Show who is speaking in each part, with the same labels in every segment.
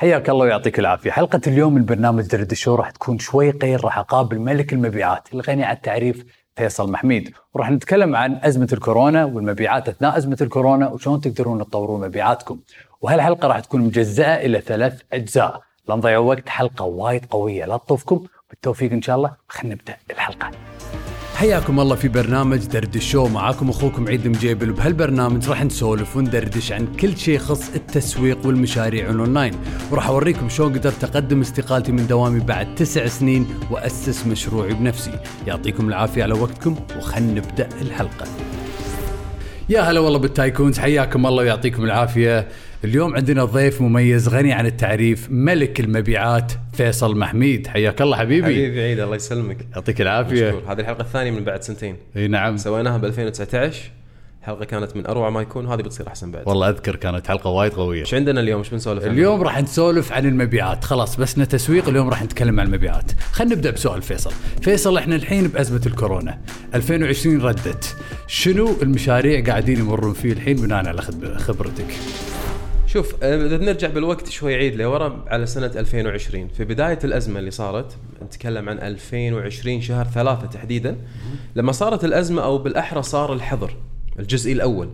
Speaker 1: حياك الله ويعطيك العافية. حلقة اليوم من برنامج دردشة شو راح تكون شوي غير راح أقابل ملك المبيعات الغني عن التعريف فيصل محميد. وراح نتكلم عن أزمة الكورونا والمبيعات أثناء أزمة الكورونا وشلون تقدرون تطورون مبيعاتكم. وهالحلقة راح تكون مجزأة إلى ثلاث أجزاء. لا نضيع وقت حلقة وايد قوية. لا تطوفكم. بالتوفيق إن شاء الله. خلينا نبدأ الحلقة.
Speaker 2: حياكم الله في برنامج دردشة شو معاكم أخوكم عيد مجيبل. وبهالبرنامج راح نسولف وندردش عن كل شيء يخص التسويق والمشاريع الأونلاين. وراح أوريكم شلون قدرت اقدم استقالتي من دوامي بعد تسع سنين وأسس مشروعي بنفسي. يعطيكم العافية على وقتكم وخلنا نبدأ الحلقة. يا هلا والله بالتايكونز. حياكم الله ويعطيكم العافية. اليوم عندنا ضيف مميز غني عن التعريف ملك المبيعات فيصل محميد. حياك الله حبيبي.
Speaker 3: حبيبي عيد الله يسلمك.
Speaker 2: يعطيك العافية.
Speaker 3: مشكور. هذه الحلقة الثانية من بعد سنتين.
Speaker 2: إي نعم.
Speaker 3: سويناها ب 2019 حلقة كانت من أروع ما يكون وهذه بتصير أحسن بعد.
Speaker 2: والله أذكر كانت حلقة وايد قوية.
Speaker 3: إيش عندنا اليوم؟ إيش بنسولف؟
Speaker 2: اليوم راح نسولف عن المبيعات. خلاص بسنا تسويق اليوم راح نتكلم عن المبيعات. خلينا نبدأ بسؤال فيصل. فيصل إحنا الحين بأزمة الكورونا. 2020 ردت. شنو المشاريع قاعدين يمرون فيه الحين؟ بناء على خب- خبرتك.
Speaker 3: شوف اذا نرجع بالوقت شوي عيد لورا على سنة 2020 في بداية الأزمة اللي صارت نتكلم عن 2020 شهر ثلاثة تحديدا لما صارت الأزمة أو بالأحرى صار الحظر الجزء الأول.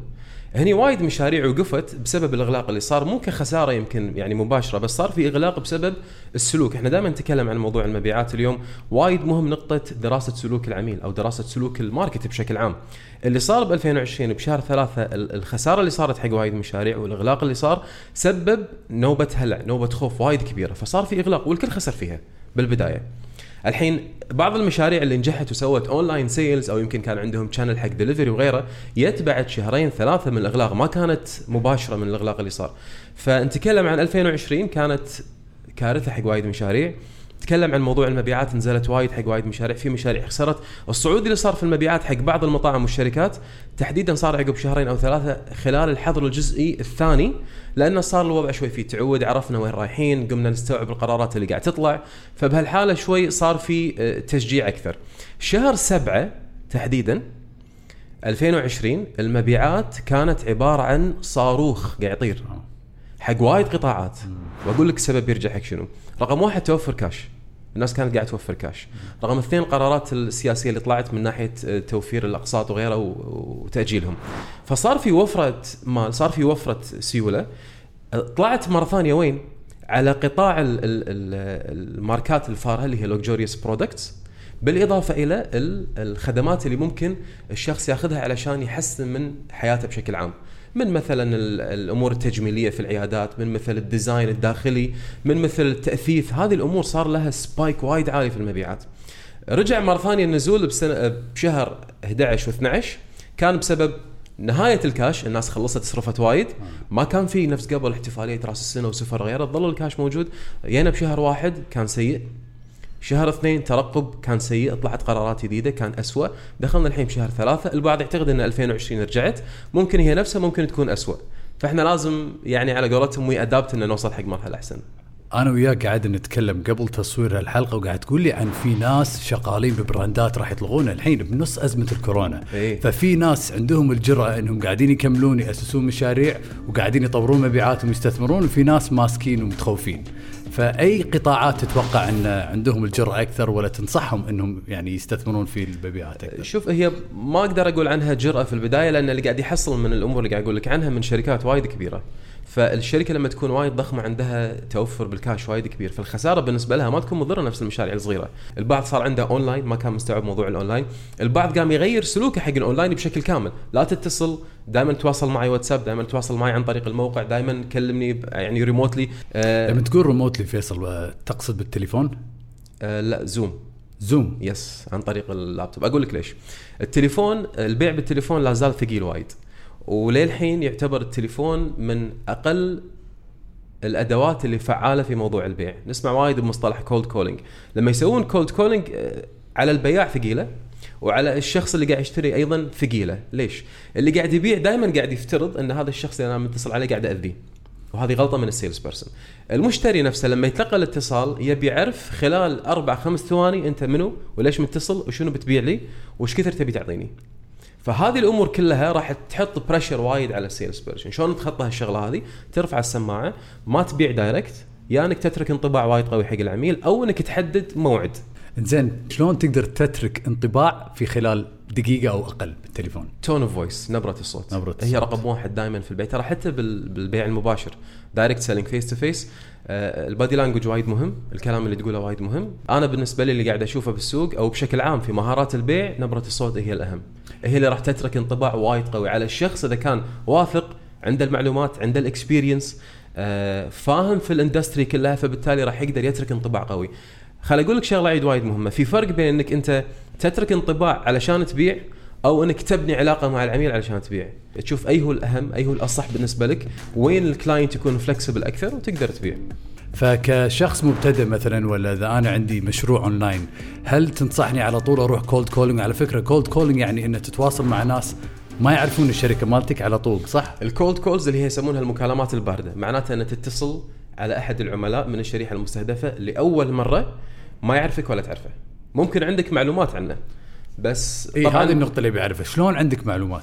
Speaker 3: هني وايد مشاريع وقفت بسبب الإغلاق اللي صار. مو كخسارة يمكن يعني مباشرة بس صار في إغلاق بسبب السلوك. إحنا دائما نتكلم عن موضوع المبيعات اليوم. وايد مهم نقطة دراسة سلوك العميل أو دراسة سلوك الماركت بشكل عام. اللي صار ب 2020 بشهر ثلاثة ال- الخسارة اللي صارت حق وايد مشاريع والإغلاق اللي صار سبب نوبة هلع نوبة خوف وايد كبيرة. فصار في إغلاق والكل خسر فيها بالبداية. الحين بعض المشاريع اللي نجحت وسوت online sales أو يمكن كان عندهم channel حق دليفري وغيره يت بعد شهرين ثلاثة من الإغلاق ما كانت مباشرة من الإغلاق اللي صار. فنتكلم عن 2020 كانت كارثة حق وايد مشاريع. تكلم عن موضوع المبيعات نزلت وايد حق وايد مشاريع في مشاريع خسرت. الصعود اللي صار في المبيعات حق بعض المطاعم والشركات تحديدا صار عقب شهرين أو ثلاثة خلال الحظر الجزئي الثاني لأنه صار الوضع شوي فيه تعود عرفنا وين رايحين قمنا نستوعب القرارات اللي قاعد تطلع. فبهالحالة شوي صار في آه، تشجيع أكثر. شهر سبعة تحديدا 2020 المبيعات كانت عبارة عن صاروخ قاعد يطير. حق وايد قطاعات. وأقول لك السبب يرجع حق شنو؟ رقم واحد توفر كاش. الناس كانت قاعدة توفر كاش. رقم اثنين القرارات السياسية اللي طلعت من ناحية توفير الأقساط وغيره وتأجيلهم. فصار في وفرة مال صار في وفرة سيولة. طلعت مرة ثانية وين؟ على قطاع ال ال ال الماركات الفارهة اللي هي luxurious products بالإضافة إلى ال- الخدمات اللي ممكن الشخص ياخذها علشان يحسن من حياته بشكل عام. من مثلا ال- الأمور التجميلية في العيادات من مثل ال design الداخلي من مثل التأثيث هذه الأمور صار لها spike وايد عالي في المبيعات. رجع مرة ثانية النزول بسنة بشهر 11 و12 كان بسبب نهاية الكاش الناس خلصت صرفت وايد ما كان في نفس قبل احتفالية راس السنة وسفر غيره ظل الكاش موجود. جينا بشهر واحد كان سيء. شهر اثنين ترقب كان سيء طلعت قرارات جديدة كان أسوأ. دخلنا الحين بشهر ثلاثة البعض يعتقد إن 2020 رجعت. ممكن هي نفسها ممكن تكون أسوأ. فإحنا لازم يعني على قولتهم وي ادابت ان نوصل حق مرحلة أحسن.
Speaker 2: أنا وياك قاعد نتكلم قبل تصوير هالحلقة وقاعد تقول لي عن في ناس شغالين ببراندات راح يطلقونها الحين بنص أزمة الكورونا.
Speaker 3: إيه.
Speaker 2: ففي ناس عندهم الجرأة إنهم قاعدين يكملون يأسسون مشاريع وقاعدين يطورون مبيعاتهم ويستثمرون وفي ناس ماسكين ومتخوفين. فأي قطاعات تتوقع أن عندهم الجرأة أكثر ولا تنصحهم أنهم يعني يستثمرون في المبيعات أكثر؟
Speaker 3: شوف هي ما أقدر أقول عنها جرأة في البداية لأن اللي قاعد يحصل من الأمور اللي قاعد أقول لك عنها من شركات وايد كبيرة. فالشركة لما تكون وايد ضخمة عندها توفر بالكاش وايد كبير فالخسارة بالنسبة لها ما تكون مضرة نفس المشاريع الصغيرة. البعض صار عنده اونلاين ما كان مستوعب موضوع الاونلاين البعض قام يغير سلوكه حق الاونلاين بشكل كامل. لا تتصل دائما تواصل معي واتساب دائما تواصل معي عن طريق الموقع دائما كلمني يعني remotely آه
Speaker 2: لما تقول remotely فيصل تقصد بالتليفون؟
Speaker 3: آه لا زوم
Speaker 2: زوم
Speaker 3: yes عن طريق اللابتوب أقول لك ليش. التليفون البيع بالتليفون لا زال ثقيل وايد. وللحين يعتبر التليفون من أقل الأدوات اللي فعالة في موضوع البيع. نسمع وايد بمصطلح cold calling لما يسوون cold calling على البياع ثقيلة وعلى الشخص اللي قاعد يشتري أيضا ثقيلة. ليش؟ اللي قاعد يبيع دائما قاعد يفترض إن هذا الشخص اللي أنا متصل عليه قاعد أذيه. وهذه غلطة من ال sales person. المشتري نفسه لما يتلقى الاتصال يبي يعرف خلال أربع خمس ثواني أنت منو وليش متصل وشنو بتبيع لي وش كثر تبي تعطيني. فهذه الأمور كلها راح تحط pressure وايد على ال sales person شلون تخطى هالشغلة هذه؟ ترفع السماعة ما تبيع direct يا إنك تترك انطباع وايد قوي حق العميل أو إنك تحدد موعد.
Speaker 2: زين شلون تقدر تترك انطباع في خلال دقيقة أو أقل بالتليفون.
Speaker 3: tone of voice نبرة الصوت.
Speaker 2: نبرة
Speaker 3: هي
Speaker 2: الصوت.
Speaker 3: رقم واحد دائما في البيع ترى حتى بال- بالبيع المباشر. direct selling face to face ال body language وايد مهم الكلام اللي تقوله وايد مهم. أنا بالنسبة لي اللي قاعد أشوفه بالسوق أو بشكل عام في مهارات البيع نبرة الصوت هي الأهم. هي اللي راح تترك انطباع وايد قوي على الشخص إذا كان واثق عنده المعلومات عنده ال experience فاهم في ال industry كلها فبالتالي راح يقدر يترك انطباع قوي. خل أقول لك شغلة عيد وايد مهمة. في فرق بين إنك أنت تترك انطباع علشان تبيع أو إنك تبني علاقة مع العميل علشان تبيع. تشوف أي هو الأهم أي هو الأصح بالنسبة لك وين ال client يكون flexible أكثر وتقدر تبيع.
Speaker 2: فكشخص مبتدئ مثلا ولا إذا أنا عندي مشروع اونلاين هل تنصحني على طول أروح cold calling على فكرة cold calling يعني إنه تتواصل مع ناس ما يعرفون الشركة مالتك على طول صح؟
Speaker 3: ال cold calls اللي هي يسمونها المكالمات الباردة معناتها ان تتصل على أحد العملاء من الشريحة المستهدفة لأول مرة ما يعرفك ولا تعرفه. ممكن عندك معلومات عنه بس
Speaker 2: إي هذه النقطة اللي بعرفها. شلون عندك معلومات؟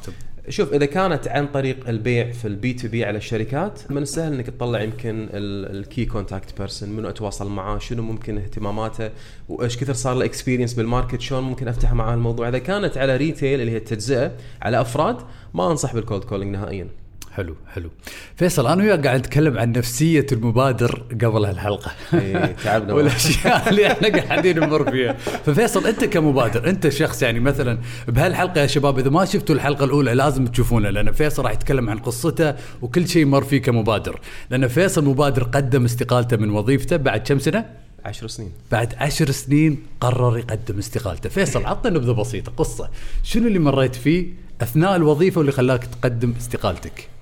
Speaker 3: شوف إذا كانت عن طريق البيع في ال B to B على الشركات من السهل إنك تطلع يمكن ال key contact person منو أتواصل معاه شنو ممكن اهتماماته وإيش كثر صار له experience بال market شلون ممكن أفتح معاه الموضوع. إذا كانت على retail اللي هي التجزئة على أفراد ما أنصح بال cold calling نهائيا.
Speaker 2: حلو حلو. فيصل أنا وياك قاعد نتكلم عن نفسية المبادر قبل هالحلقه
Speaker 3: إيه، تعبنا
Speaker 2: والأشياء اللي إحنا قاعدين نمر فيها. ففيصل أنت كمبادر أنت شخص يعني مثلا بهالحلقة يا شباب إذا ما شفتوا الحلقة الأولى لازم تشوفونها لأن فيصل راح يتكلم عن قصته وكل شيء مر فيه كمبادر. لأن فيصل مبادر قدم استقالته من وظيفته بعد كم سنة؟
Speaker 3: عشر سنين.
Speaker 2: بعد عشر سنين قرر يقدم استقالته. فيصل عطنا نبذة بسيطة قصة. شنو اللي مريت فيه أثناء الوظيفة واللي خلاك تقدم استقالتك؟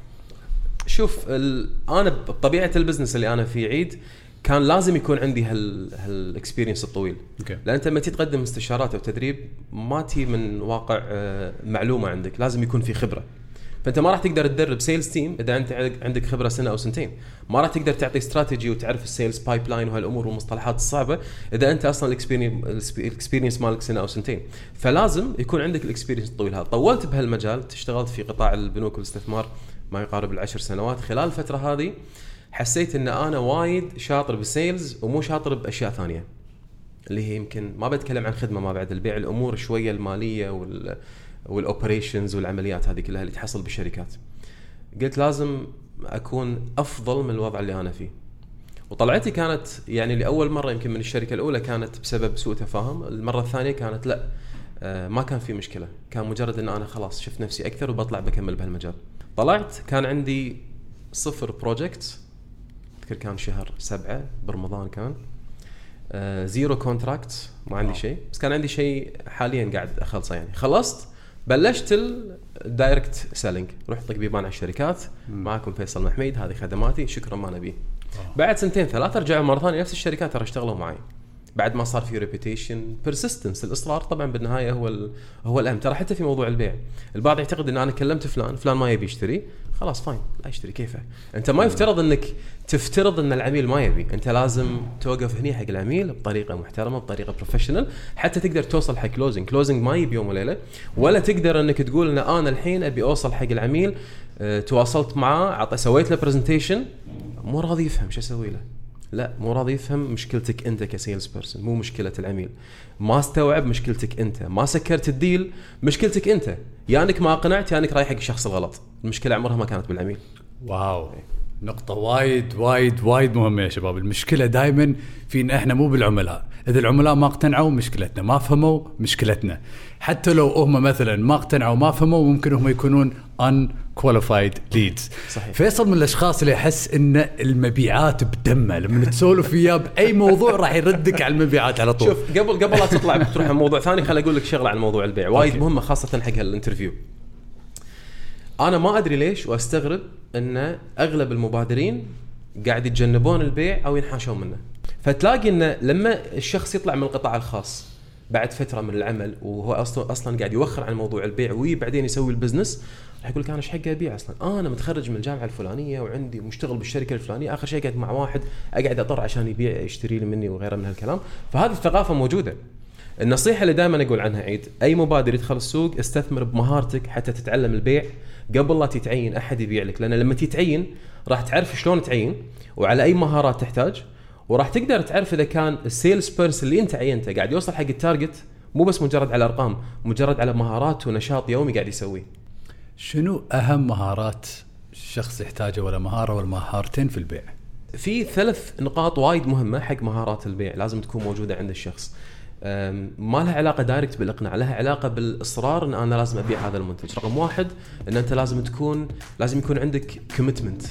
Speaker 3: شوف ال... أنا بطبيعة ال business اللي أنا فيه عيد كان لازم يكون عندي هال هال experience الطويل.
Speaker 2: أوكي.
Speaker 3: لأن أنت لما تقدم استشارات أو تدريب ما تي من واقع آه، معلومة عندك لازم يكون في خبرة. فأنت ما راح تقدر تدرب sales team إذا أنت عندك- عندك خبرة سنة أو سنتين. ما راح تقدر تعطي استراتيجي وتعرف ال sales pipeline وهالأمور والمصطلحات الصعبة إذا أنت أصلا ال experience مالك سنة أو سنتين. فلازم يكون عندك ال experience الطويل هذا. طولت بهالمجال اشتغلت في قطاع البنوك والاستثمار. ما يقارب العشر سنوات. خلال الفترة هذه حسيت إن أنا وايد شاطر بال sales ومو شاطر بأشياء ثانية اللي هي يمكن ما بتكلم عن خدمة ما بعد البيع الأمور شوية المالية وال وال operations والعمليات هذه كلها اللي تحصل بالشركات. قلت لازم أكون أفضل من الوضع اللي أنا فيه. وطلعتي كانت يعني لأول مرة يمكن من الشركة الأولى كانت بسبب سوء تفاهم. المرة الثانية كانت لأ آه، ما كان في مشكلة. كان مجرد إن أنا خلاص شفت نفسي أكثر وبطلع بكمل بهالمجال. طلعت كان عندي صفر project أذكر كان شهر سبعة برمضان كان. آه، zero contract ما عندي. شيء. بس كان عندي شيء حاليا قاعد أخلصه يعني. خلصت بلشت ال direct selling رحت طق بيبان على الشركات. معكم فيصل محميد هذه خدماتي. شكرا ما نبي. بعد سنتين ثلاثة رجعوا مرة ثانية نفس الشركات ترى اشتغلوا معي. بعد ما صار في repetition persistence الإصرار طبعا بالنهاية هو هو الأهم. ترى حتى في موضوع البيع. البعض يعتقد إن أنا كلمت فلان فلان ما يبي يشتري. خلاص fine لا يشتري. كيفه؟ أنت ما يفترض إنك تفترض إن العميل ما يبي. أنت لازم توقف هني حق العميل بطريقة محترمة بطريقة professional حتى تقدر توصل حق closing closing ما يبي يوم وليلة. ولا تقدر إنك تقول إن أنا الحين أبي أوصل حق العميل آه تواصلت معاه سويت له presentation مو راضي يفهم شو أسوي له. لا مو راضي يفهم مشكلتك أنت ك sales person مو مشكلة العميل. ما استوعب مشكلتك أنت ما سكرت ال deal مشكلتك أنت. يا أنك ما قنعت يا أنك رايح حق الشخص الغلط المشكلة عمرها ما كانت بالعميل.
Speaker 2: wow. نقطة وايد وايد وايد مهمة يا شباب، المشكلة دائما في ان إحنا مو بالعملاء، إذا العملاء ما اقتنعوا مشكلتنا، ما فهموا مشكلتنا، حتى لو هم مثلا ما اقتنعوا ما فهموا ممكن هم يكونون unqualified leads.
Speaker 3: صحيح.
Speaker 2: فيصل من الأشخاص اللي يحس إن المبيعات بدمه، لما تسولف وياه بأي موضوع راح يردك على المبيعات على طول.
Speaker 3: شوف قبل قبل لا تطلع بتروح على موضوع ثاني خل أقول لك شغلة عن موضوع البيع وايد. مهمة خاصة حق هالانترفيو أنا ما أدري ليش وأستغرب إن أغلب المبادرين قاعد يتجنبون البيع أو ينحاشون منه. فتلاقي انه لما الشخص يطلع من القطاع الخاص بعد فترة من العمل وهو أصلا أصلا قاعد يوخر عن موضوع البيع وي بعدين يسوي ال business راح يقول لك أنا إيش حقي أبيع أصلا؟ أنا متخرج من الجامعة الفلانية وعندي مشتغل بالشركة الفلانية آخر شيء قاعد مع واحد أقعد اضر عشان يبيع يشتري لي مني وغيره من هالكلام. فهذه الثقافة موجودة. النصيحة اللي دائما أقول عنها عيد أي مبادر يدخل السوق استثمر بمهارتك حتى تتعلم البيع قبل لا تتعين أحد يبيع لك لأن لما تتعين راح تعرف شلون تعين وعلى أي مهارات تحتاج وراح تقدر تعرف إذا كان ال sales person اللي أنت عينته قاعد يوصل حق ال target مو بس مجرد على أرقام مجرد على مهارات ونشاط يومي قاعد يسويه
Speaker 2: شنو أهم مهارات الشخص يحتاجها ولا مهارة ولا مهارتين في البيع؟
Speaker 3: في ثلاث نقاط وايد مهمة حق مهارات البيع لازم تكون موجودة عند الشخص. ما لها علاقة direct بالإقناع لها علاقة بالإصرار إن أنا لازم أبيع هذا المنتج. رقم واحد إن أنت لازم تكون لازم يكون عندك commitment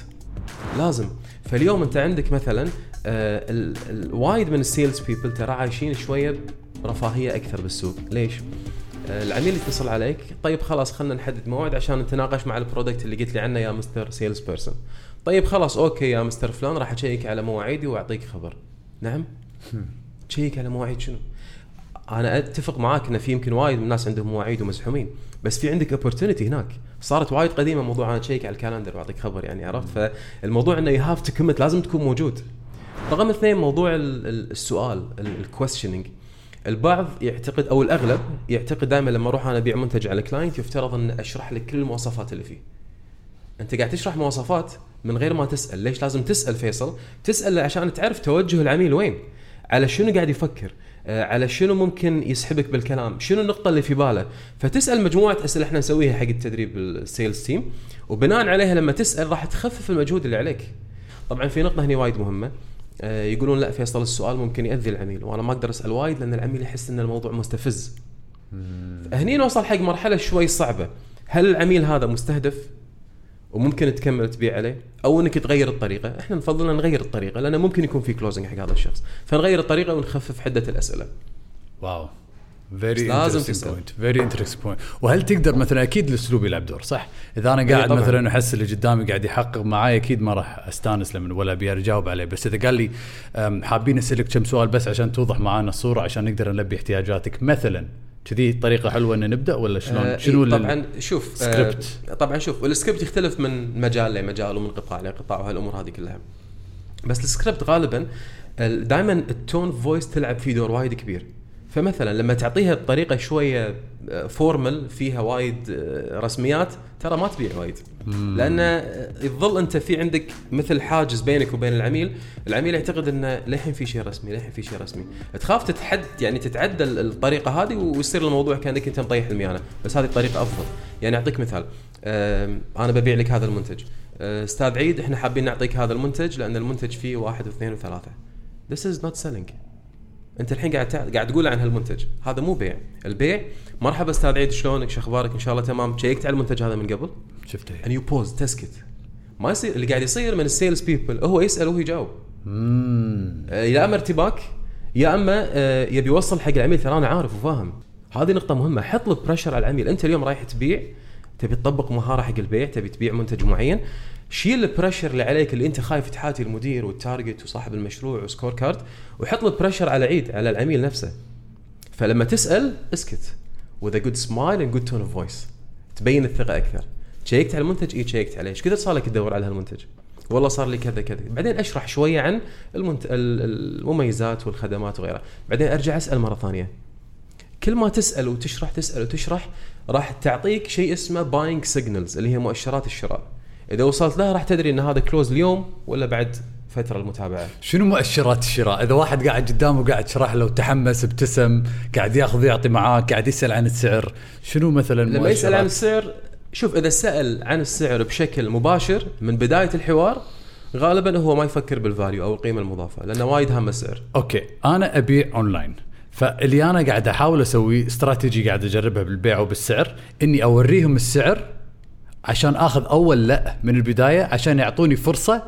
Speaker 3: لازم. فاليوم أنت عندك مثلا آه، ال- ال- وايد من ال sales people ترى عايشين شوية برفاهية أكثر بالسوق. ليش؟ آه، العميل يتصل عليك طيب خلاص خلينا نحدد موعد عشان نتناقش مع ال product اللي قلت لي عنه يا mister sales person طيب خلاص أوكي يا مستر فلان راح أشيك على مواعيدي وأعطيك خبر. نعم؟ تشيك على مواعيد شنو؟ أنا أتفق معاك إن في يمكن وايد من الناس عندهم مواعيد ومزحومين بس في عندك opportunity هناك. صارت وايد قديمة موضوع أنا أشيك على ال calendar وأعطيك خبر يعني عرفت؟ فالموضوع إنه you have to commit لازم تكون موجود. رقم اثنين موضوع ال- ال- السؤال ال questioning البعض يعتقد أو الأغلب يعتقد دائما لما أروح أنا أبيع منتج على client يفترض ان أشرح لك كل المواصفات اللي فيه. أنت قاعد تشرح مواصفات من غير ما تسأل. ليش لازم تسأل فيصل؟ تسأل عشان تعرف توجه العميل وين. على شنو قاعد يفكر؟ على شنو ممكن يسحبك بالكلام؟ شنو النقطة اللي في باله؟ فتسأل مجموعة أسئلة إحنا نسويها حق التدريب ال sales team وبناء عليها لما تسأل راح تخفف المجهود اللي عليك. طبعا في نقطة هنا وايد مهمة آه، يقولون لا فيصل السؤال ممكن يأذي العميل وأنا ما أقدر أسأل وايد لأن العميل يحس إن الموضوع مستفز. هني نوصل حق مرحلة شوي صعبة. هل العميل هذا مستهدف؟ وممكن تكمل تبيع عليه أو إنك تغير الطريقة. إحنا نفضل أن نغير الطريقة لأنه ممكن يكون في closing حق هذا الشخص. فنغير الطريقة ونخفف حدة الأسئلة.
Speaker 2: wow. very
Speaker 3: لازم interesting.
Speaker 2: point very interesting point وهل تقدر مثلا أكيد الأسلوب يلعب دور صح؟ إذا أنا قاعد
Speaker 3: طبعاً.
Speaker 2: مثلا أحس اللي قدامي قاعد يحقق معاي أكيد ما راح أستانس لما ولا أبي أجاوب عليه. بس إذا قال لي حابين أسألك كم سؤال بس عشان توضح معانا الصورة عشان نقدر نلبي احتياجاتك. مثلا كذي طريقة حلوة إن نبدأ ولا شلون؟
Speaker 3: آه،
Speaker 2: شنو
Speaker 3: إيه، طبعا شوف
Speaker 2: سكريبت.
Speaker 3: آه طبعا شوف والسكريبت يختلف من مجال لمجال ومن قطاع لقطاع وهالأمور هذه كلها بس السكريبت غالبا دائما ال tone voice تلعب فيه دور وايد كبير فمثلا لما تعطيها بطريقه شوية formal فيها وايد آه، رسميات ترى ما تبيع وايد. لأن آه، يظل أنت في عندك مثل حاجز بينك وبين العميل. العميل يعتقد إنه للحين في شيء رسمي للحين في شيء رسمي. تخاف تتحد يعني تتعدل الطريقة هذه ويصير الموضوع كأنك أنت مطيح الميانة. بس هذه الطريقة أفضل. يعني أعطيك مثال. أنا ببيع لك هذا المنتج. آه، أستاذ عيد إحنا حابين نعطيك هذا المنتج لأن المنتج فيه واحد واثنين وثلاثة. This is not selling. أنت الحين قاعد تع- قاعد تقول عن هالمنتج. هذا مو بيع. البيع مرحبا أستاذ عيد شلونك؟ شو أخبارك؟ إن شاء الله تمام. شيكت على المنتج هذا من قبل.
Speaker 2: شفته.
Speaker 3: And you pause. تسكت ما يصير اللي قاعد يصير من ال sales people هو يسأل وهو يجاوب. آه، يا أما ارتباك يا أما آه، يبي يوصل حق العميل ترى أنا عارف وفاهم. هذه نقطة مهمة. حط له pressure على العميل. أنت اليوم رايح تبيع تبي تطبق مهارة حق البيع تبي تبيع منتج معين شيل ال pressure اللي عليك اللي انت خايف تحاتي المدير وال target وصاحب المشروع و score card وحط له pressure على عيد على العميل نفسه. فلما تسأل اسكت. A good smile and good tone of voice. تبين الثقة أكثر. شيكت على المنتج؟ اي شيكت عليه. إيش كثر صار لك تدور على هالمنتج؟ والله صار لي كذا كذا. بعدين أشرح شوية عن المميزات والخدمات وغيرها. بعدين أرجع أسأل مرة ثانية. كل ما تسأل وتشرح تسأل وتشرح راح تعطيك شيء اسمه buying signals اللي هي مؤشرات الشراء إذا وصلت لها راح تدري إن هذا close اليوم ولا بعد فترة المتابعة
Speaker 2: شنو مؤشرات الشراء؟ إذا واحد قاعد قدامه قاعد يشرح له وتحمس ابتسم قاعد ياخذ يعطي معاك قاعد يسأل عن السعر شنو مثلا
Speaker 3: لما يسأل عن؟ السعر شوف إذا سأل عن السعر بشكل مباشر من بداية الحوار غالبا هو ما يفكر بال value أو القيمة المضافة لأنه وايد هم السعر
Speaker 2: أوكي أنا أبيع اونلاين فاللي أنا قاعد أحاول أسوي استراتيجي قاعد أجربها بالبيع وبالسعر إني أوريهم السعر عشان آخذ أول لأ من البداية عشان يعطوني فرصة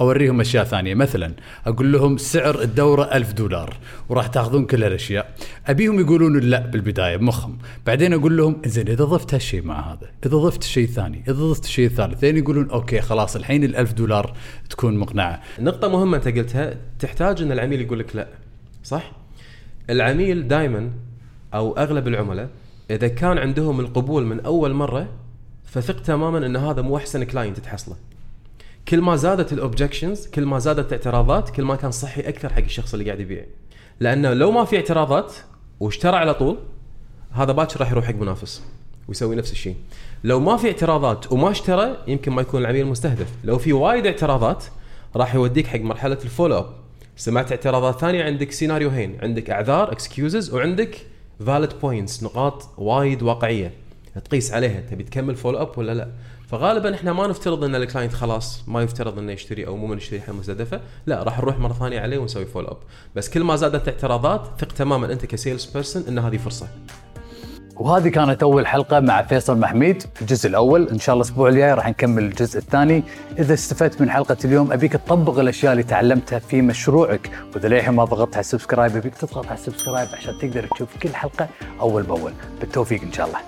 Speaker 2: أوريهم أشياء ثانية. مثلا أقول لهم سعر الدورة ألف دولار وراح تأخذون كل هالأشياء. أبيهم يقولون لا بالبداية بمخهم. بعدين أقول لهم زين إذا ضفت هالشيء مع هذا إذا ضفت شيء ثاني إذا ضفت شيء ثالث لين يقولون okay خلاص الحين الألف دولار تكون مقنعة.
Speaker 3: نقطة مهمة أنت قلتها تحتاج أن العميل يقول لك لأ صح؟ العميل دائما أو أغلب العملاء إذا كان عندهم القبول من أول مرة فثق تماما أن هذا مو أحسن client تحصله. كل ما زادت ال objections كل ما زادت الاعتراضات كل ما كان صحي أكثر حق الشخص اللي قاعد يبيع لأنه لو ما في اعتراضات واشترى على طول هذا باكر راح يروح حق منافس ويسوي نفس الشيء. لو ما في اعتراضات وما اشترى يمكن ما يكون العميل مستهدف. لو في وايد اعتراضات راح يوديك حق مرحلة ال follow up سمعت اعتراضات ثانية. عندك سيناريوهين عندك اعذار excuses وعندك valid points نقاط وايد واقعية. تقيس عليها. تبي تكمل follow up ولا لا؟ فغالبا إحنا ما نفترض إن ال client خلاص ما يفترض إنه يشتري أو مو من شريحة مستهدفة. لا راح نروح مرة ثانية عليه ونسوي follow up بس كل ما زادت اعتراضات ثق تماما أنت ك sales person إن هذه فرصة.
Speaker 2: وهذه كانت أول حلقة مع فيصل محميد في الجزء الأول. إن شاء الله الأسبوع الجاي راح نكمل الجزء الثاني. إذا استفدت من حلقة اليوم أبيك تطبق الأشياء اللي تعلمتها في مشروعك. وإذا للحين ما ضغطت على ال subscribe أبيك تضغط على ال subscribe عشان تقدر تشوف كل حلقة أول بأول. بالتوفيق إن شاء الله.